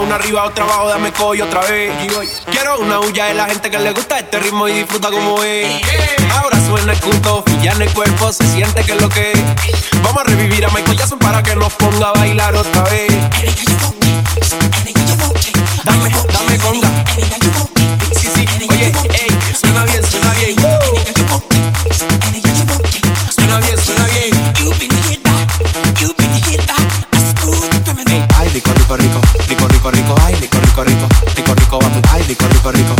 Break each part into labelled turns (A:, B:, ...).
A: una arriba, otra abajo, dame coy otra vez. Quiero una huya de la gente que le gusta este ritmo y disfruta como es. Ahora suena el punto, ya en el cuerpo se siente que es lo que es. Vamos a revivir a Michael Jackson para que nos ponga a bailar otra vez. Rico,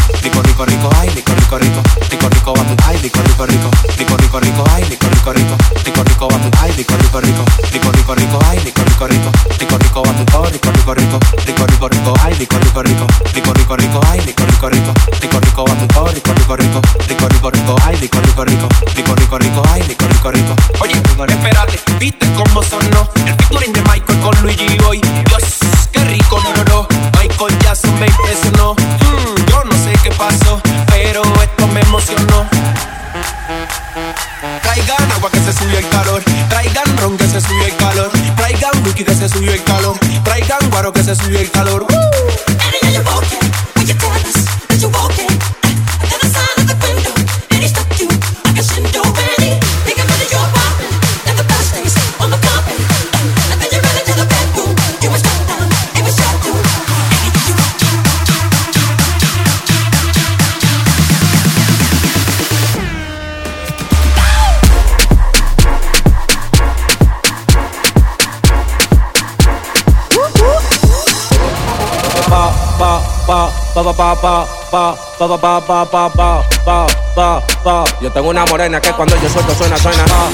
A: pa pa pa pa pa pa pa pa pa Yo tengo una morena que cuando yo suelto suena suena pa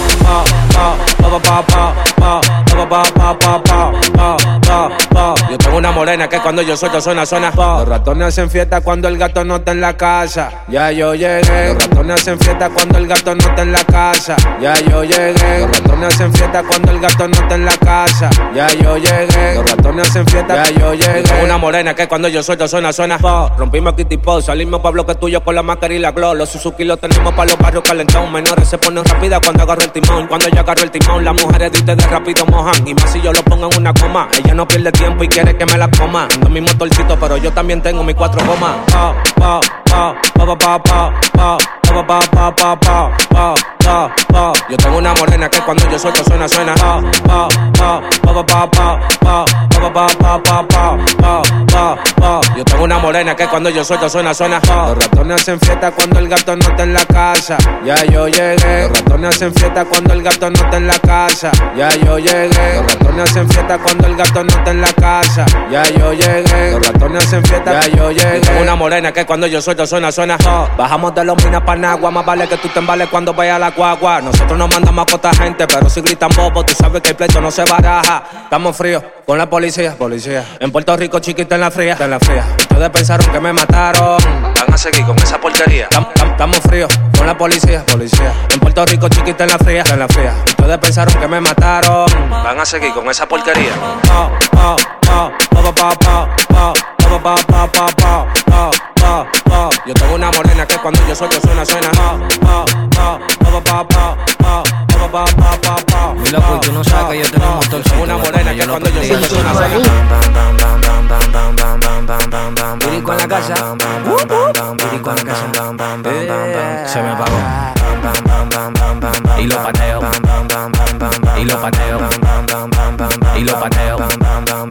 A: pa pa pa pa pa pa, pa, pa, pa, pa, pa, pa, pa. Yo tengo una morena que cuando yo suelto suena, suena. Los ratones hacen fiesta cuando el gato no está en la casa. Ya yo llegué. Los ratones hacen fiesta cuando el gato no está en la casa. Ya yo llegué. Los ratones hacen fiesta cuando el gato no está en la casa. Ya yo llegué. Los ratones hacen fiesta. Ya yo llegué. Tengo una morena que cuando yo suelto suena, suena. Pa. Rompimos Kitty Pop, salimos pa' bloque tuyo con la máscara y la glow. Los Suzuki los tenemos pa' los barrios calentón. Menores se ponen rápida cuando agarro el timón. Cuando yo agarro el timón, las mujeres diste de rápido moja y más si yo lo pongo en una coma. Ella no pierde tiempo y quiere que me la coma. Ando mi motorcito pero yo también tengo mis cuatro gomas. Pa, pa, pa, pa, pa, pa, pa, pa, pa, pa, pa, pa, pa, pa, pa Yo tengo una morena que cuando yo suelto suena, suena Pa, pa, pa, pa pa pa pa pa pa pa pa pa pa pa Yo tengo una morena que cuando yo suelto suena suena Los ratones hacen fiesta cuando el gato no está en la casa. Ya yo llegué. Los ratones hacen fiesta cuando el gato no está en la casa. Ya yo llegué. Los ratones hacen fiesta cuando el gato no está en la casa. Ya yo llegué. Los ratones hacen fiesta. Ya yo llegué. Tengo una morena que cuando yo suelto suena suena Bajamos de los minas para agua, más vale que tú te embales cuando vaya a la guagua. Nosotros no mandamos a poca gente, pero si gritan bobo, tú sabes que el pleito no se baraja. Estamos fríos con la policía, policía. En Puerto Rico chiquita en la fría, en la fría. Ustedes pensaron que me mataron, van a seguir con esa porquería. Estamos fríos con la policía, policía. En Puerto Rico chiquita en la fría, en la fría. Ustedes pensaron que me mataron, van a seguir con esa porquería. Yo tengo una morena que cuando yo suelto suena, suena.
B: Mi loco, tú no sabes que yo tengo un motor. Tengo
A: una morena que cuando yo suelto suena, suena.
B: Virico en la casa. Virico en la casa. Se me apagó. Y lo pateo. Y lo pateo. Y lo pateo.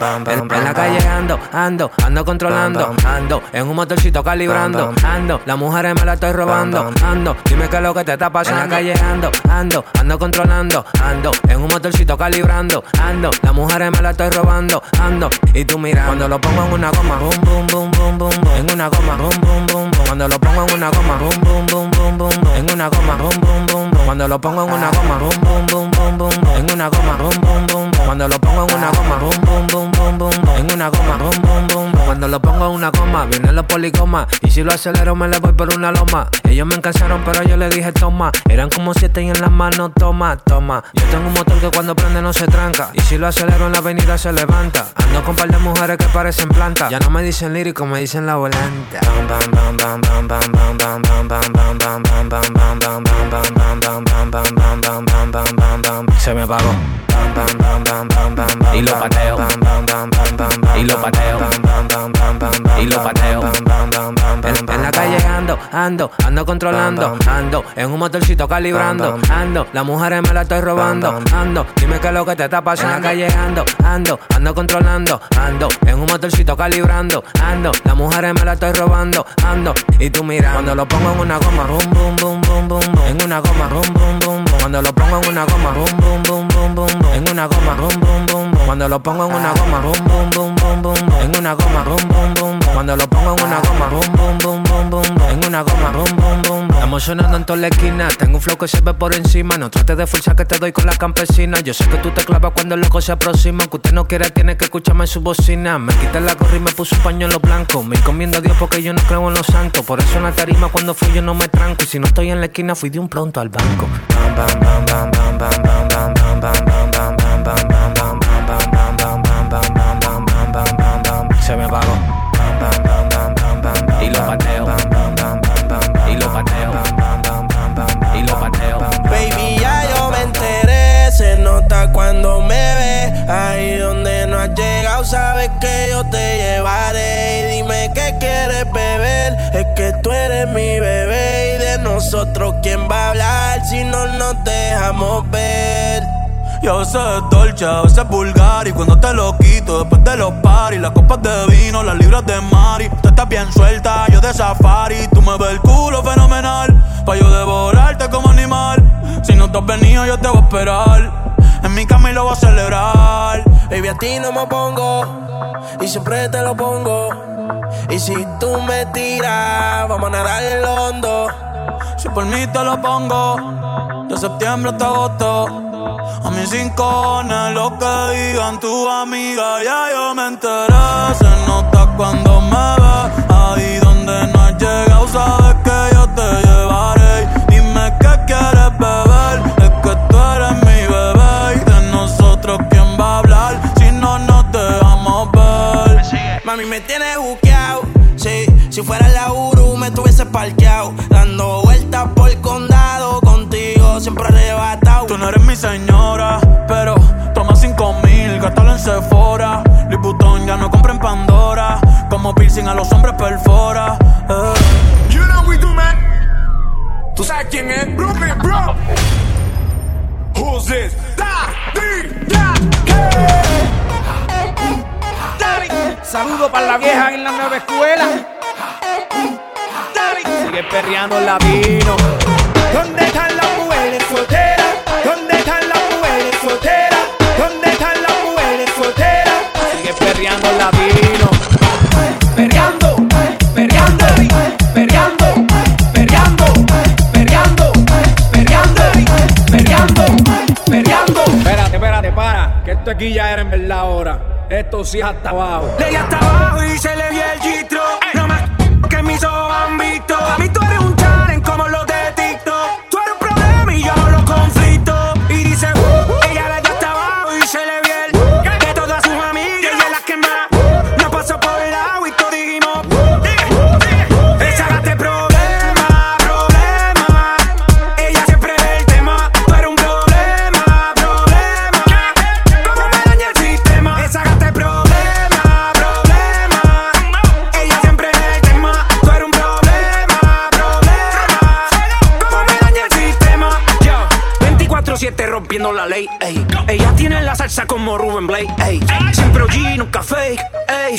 B: En, la calle ando, ando, ando controlando. Ando en un motorcito calibrando. Ando, las mujeres me la estoy robando. Ando, dime qué es lo que te está pasando. En la calle ando, ando, ando controlando. Ando en un motorcito calibrando. Ando, las mujeres me la estoy robando. Ando, y tú mira, cuando lo pongo en una goma. Boom, boom, boom, boom, boom, boom. En una goma. Boom, boom, boom, boom. Cuando lo pongo en una goma. Boom, boom, boom, boom, boom, boom. En una goma. Boom, boom, boom, boom. Cuando lo pongo en una goma. Boom, boom, boom, boom, boom. En una goma. Boom, boom, boom. Cuando lo pongo en una goma. Boom, boom, boom, boom, boom, boom. En una goma. Boom, boom, boom. Cuando lo pongo en una goma, vienen los policomas. Y si lo acelero, me le voy por una loma. Ellos me encansaron, pero yo le dije toma. Eran como siete y en las manos, toma, toma. Yo tengo un motor que cuando prende no se tranca. Y si lo acelero en la avenida se levanta. Ando con par de mujeres que parecen plantas. Ya no me dicen lírico, me dicen la volante. Se me apagó. Y lo pateo. Y lo pateo. Y lo pateo. En, la calle ando, ando, ando controlando. Ando en un motorcito calibrando. Ando, las mujeres me la estoy robando. Ando, dime qué es lo que te está pasando. En la calle ando, ando, ando controlando. Ando en un motorcito calibrando. Ando, las mujeres me la estoy robando. Ando, y tú mira, cuando lo pongo en una goma, boom, boom, boom, boom, boom, boom. En una goma, boom, boom, boom. Cuando lo pongo en una goma, boom, boom, boom, boom, boom. En una goma, boom, boom, boom. Cuando lo pongo en una goma, boom, boom, boom, una goma, boom, boom, boom. Cuando lo pongo en una goma, boom, boom, boom, boom, boom. En una goma, boom, boom, boom. Estamos sonando en toda la esquina. Tengo un flow que se ve por encima. No trates de fuerza que te doy con la campesina. Yo sé que tú te clavas cuando el loco se aproxima. Que usted no quiere, tiene que escucharme en su bocina. Me quité la gorra y me puso un pañuelo blanco. Me encomiendo a Dios porque yo no creo en los santos. Por eso en la tarima cuando fui yo no me tranco. Y si no estoy en la esquina, fui de un pronto al banco. Me. Y lo pateo. Y lo pateo. Y lo pateo.
C: Baby, ya yo me enteré. Se nota cuando me ve. Ahí donde no has llegado, sabes que yo te llevaré. Y dime qué quieres beber. Es que tú eres mi bebé. Y de nosotros, ¿quién va a hablar si no nos dejamos ver?
D: Yo a veces es dolce, a veces es vulgar. Y cuando te lo quito después de los paris Las copas de vino, las libras de mari. Tú estás bien suelta, yo de safari. Tú me ves el culo fenomenal Pa' yo devorarte como animal. Si no te has venido yo te voy a esperar. En mi cama y lo voy a celebrar.
C: Baby, a ti no me pongo Y siempre te lo pongo. Y si tú me tiras Vamos a nadar en lo hondo.
D: Si por mí te lo pongo De septiembre hasta agosto a mis cinco lo que digan tu amiga, ya yo me enteré. Se nota cuando me ves, ahí donde no has quién
E: es Brooklyn Bro. Who's this?
F: Saludo para la vieja en la nueva escuela. Sigue perreando el latino.
C: ¿Dónde
F: aquí ya era en verdad ahora. Esto sí es hasta abajo.
C: Leí hasta abajo y se le vi el gistro. La ley, ey. Ella tiene la salsa como Ruben Blake, ey. Siempre OG, nunca fake, ey.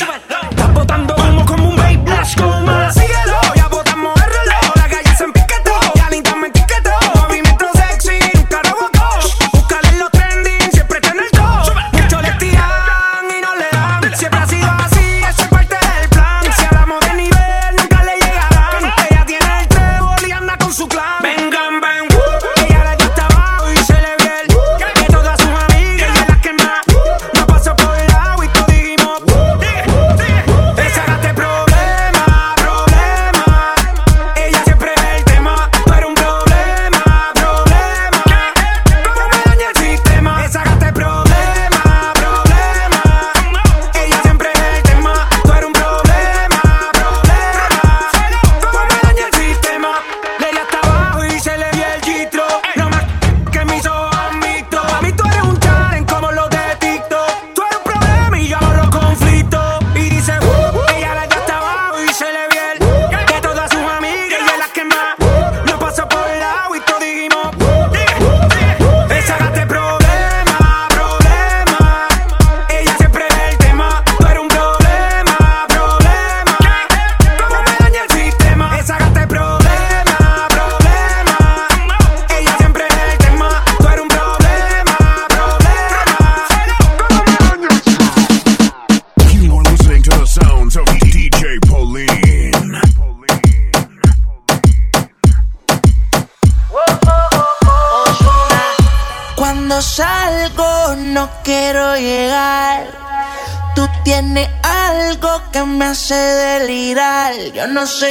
G: Hace delirar. Yo no sé,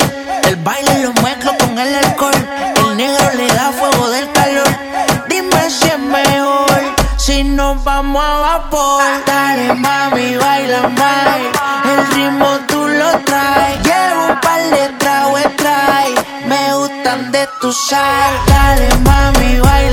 G: el baile lo mezclo con el alcohol. El negro le da fuego del calor. Dime si es mejor si nos vamos a vapor. Dale mami, baila más. El ritmo tú lo traes. Llevo un par de tragos trae. Me gustan de tu sal. Dale mami, baila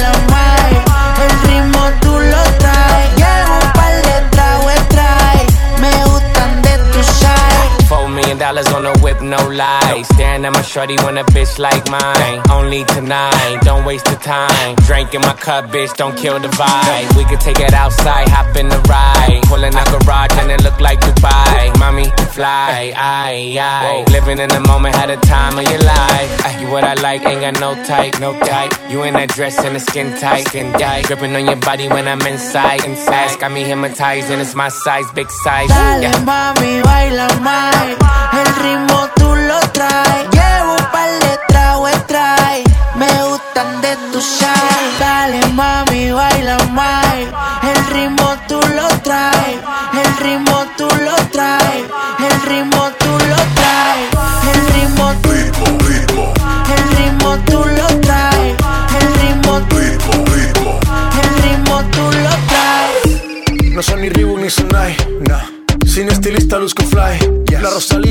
H: dollars on the whip, no lies. Staring at my shorty when a bitch like mine. Only tonight, don't waste the time. Drink in my cup, bitch, don't kill the vibe. We could take it outside, hop in the ride. Pulling out garage and it look like Dubai. Mommy, fly, aye, aye. Living in the moment, had a time of your life. Ay, You what I like, ain't got no type, no type. You in that dress and the skin tight, skin tight. Gripping on your body when I'm inside, inside. Got me hypnotized and it's my size, big size.
G: Dale
H: Yeah.
G: mami, baila más. El ritmo tú lo traes. Llevo un par de tragos trae. Me gustan de tu sal. Dale mami, baila más. El ritmo tú lo traes. El ritmo tú lo traes. El ritmo tú lo traes. El ritmo tú El ritmo tú lo traes. El ritmo tú El ritmo tú lo traes.
I: No son ni Reebok ni Sonai, nah. Sin estilista luzco fly.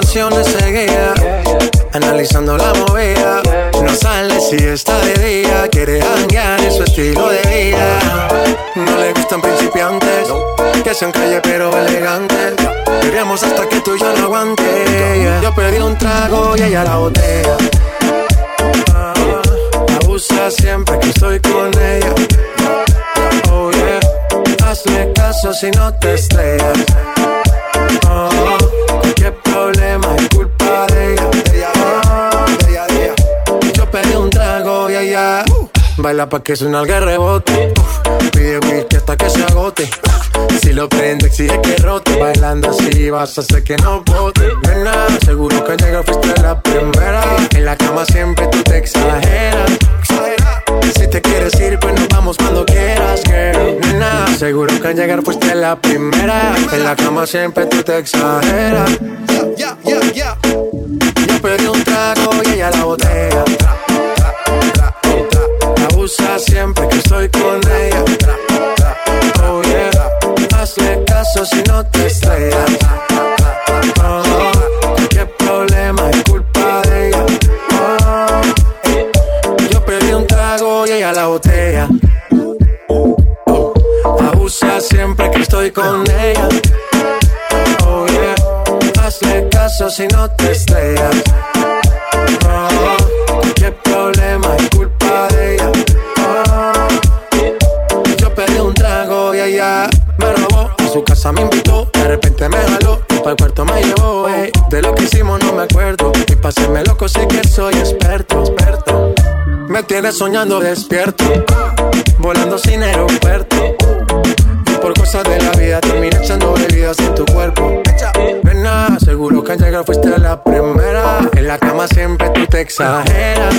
J: Conversaciones seguía, analizando la movida. No sale si está de día, quiere hanguear en su estilo de vida. No le gustan principiantes, que sean calle pero elegantes. Queríamos hasta que tú ya no aguante. Yo pedí un trago y ella la botella. Ah, abusa siempre que estoy con ella. Oh yeah, hazle caso si no te estrellas. Oh, qué problema baila pa' que suena el rebote. Pide whisky hasta que se agote. Si lo prende, exige que rote. Bailando así vas a hacer que no bote. Nena, seguro que llega fuiste la primera. En la cama siempre tú te exageras. Si te quieres ir, pues nos vamos cuando quieras, girl. Nena, seguro que al llegar fuiste la primera. En la cama siempre tú te exageras. Yo pedí un trago y ella la botella. Siempre que estoy con ella. Oh yeah, hazle caso si no te estrellas. Oh, qué problema es culpa de ella. Oh, yo pedí un trago y ella la botella. Abusa siempre que estoy con ella. Oh yeah, hazle caso si no te estrellas. Oh, qué problema es culpa repente me jaló. Y para el cuarto me llevó. ey. De lo que hicimos no me acuerdo. Y hacerme loco sé que soy experto, experto. Me tienes soñando despierto, volando sin aeropuerto. Y por cosas de la vida terminé echando bebidas en tu cuerpo. Nena, seguro que al llegar fuiste la primera. En la cama siempre tú te exageras.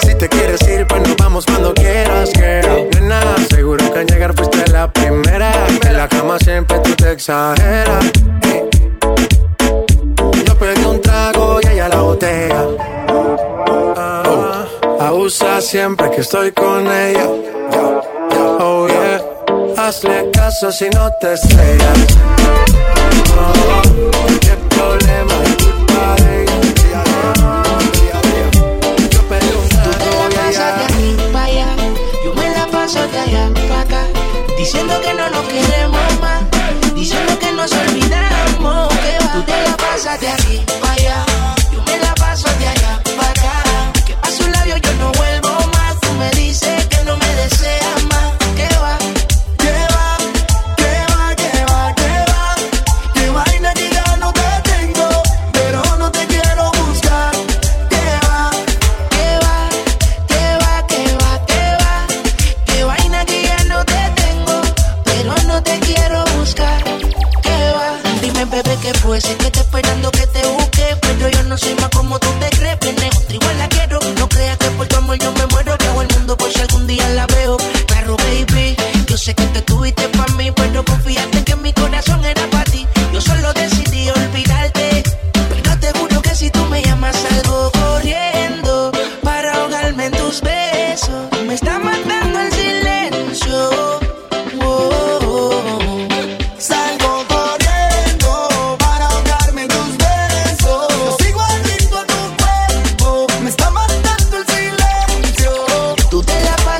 J: Si te quieres ir, pues nos vamos cuando quieras, girl. Nena, seguro que al llegar fuiste la primera. En la cama siempre tú te exageras. Yo pedí un trago y ella la botella. Ah, abusa siempre que estoy con ella. Oh yeah, hazle caso si no te estrellas. Oh, qué
G: diciendo que no nos queremos más, diciendo que nos olvidamos, que. Tú te la pasas de aquí para allá,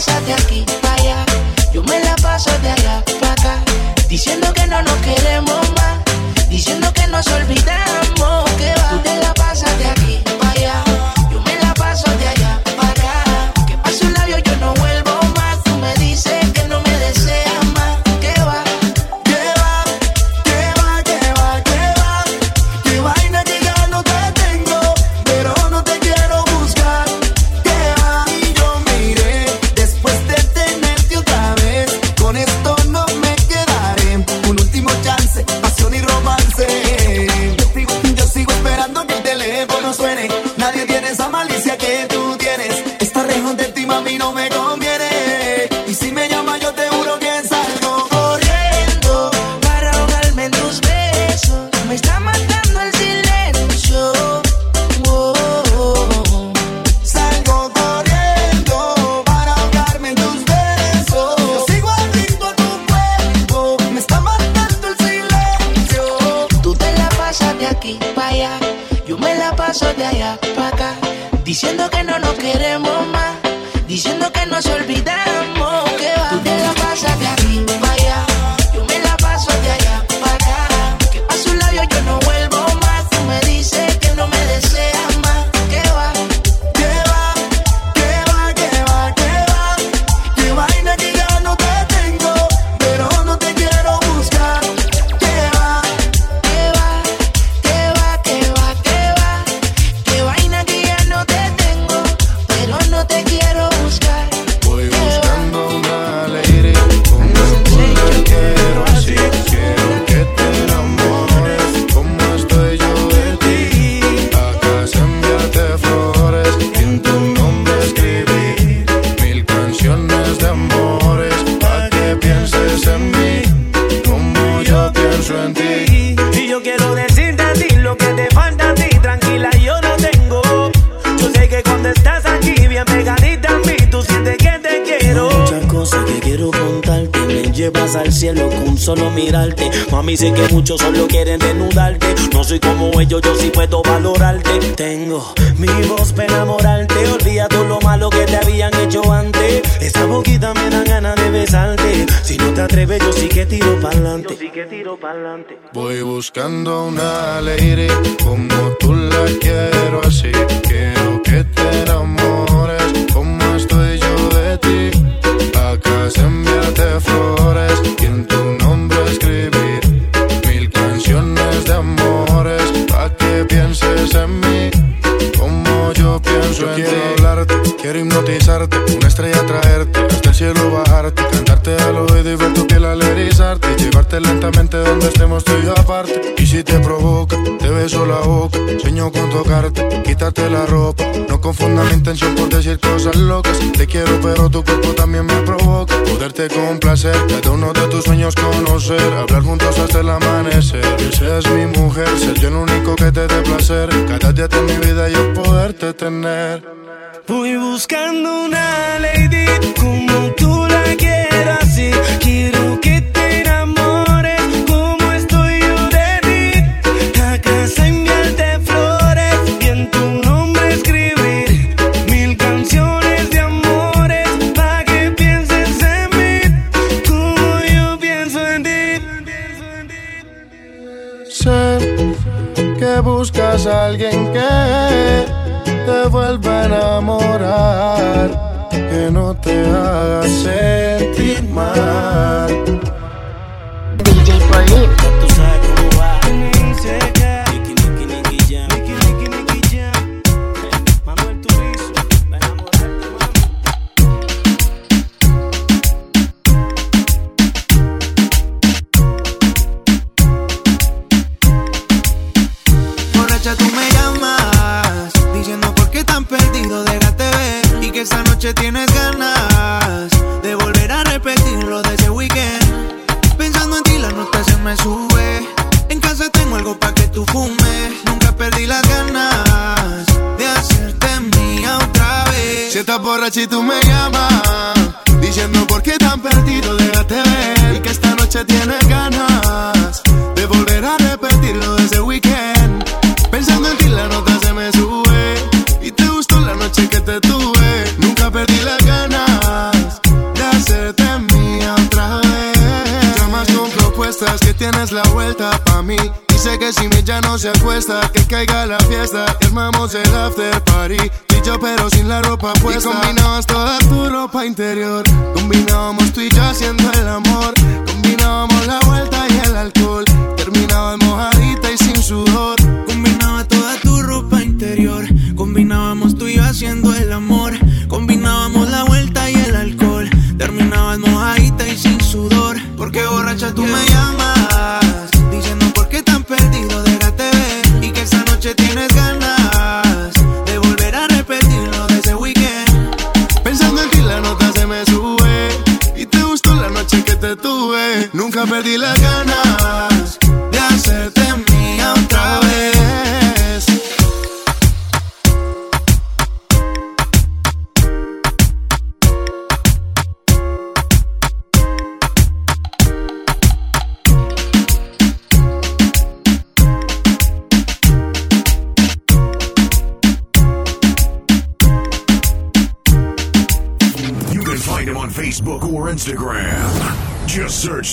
C: te
G: la pasas de aquí
K: valorarte Tengo mi voz para enamorarte. Olvida todo lo malo que te habían hecho antes. Esa boquita me da ganas de besarte. Si no te atreves, yo sí que tiro pa'lante. Sí que tiro pa'lante.
L: Voy buscando una lady como tú la quiero así. Quiero que te enamores como estoy yo de ti. A casa enviarte flores y en tu nombre escribir yo
M: quiero hablarte, quiero hipnotizarte, una estrella traerte, hasta el cielo bajarte, cantarte al oído y ver tu piel al erizarte, llevarte lentamente donde estemos tú yo aparte. Y si te provoca, te beso la boca, sueño con tocarte, quitarte la ropa. No confunda mi intención por decir cosas locas. Te quiero, pero tu cuerpo también me provoca. Poderte complacer, cada uno de tus sueños conocer, hablar juntos hasta el amanecer. Que seas mi mujer, ser yo el único que te dé placer. Cada día de mi vida yo poderte tener.
N: Voy buscando una lady como tú la
M: alguien que te vuelva a enamorar, que no te haga sentir
N: que
M: Ya no se acuesta, que caiga la fiesta. Armamos el after party. Y yo, pero sin la ropa puesta. Y combinabas toda tu ropa interior. Combinábamos tú y yo haciendo el amor. Combinábamos la vuelta y el alcohol. Terminabas mojadita y sin sudor.
N: Combinaba toda tu ropa interior. Combinábamos tú y yo haciendo el amor. Combinábamos la vuelta y el alcohol. Terminabas mojadita y sin sudor. Porque borracha tú me llamas.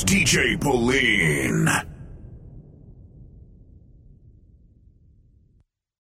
E: DJ Believe.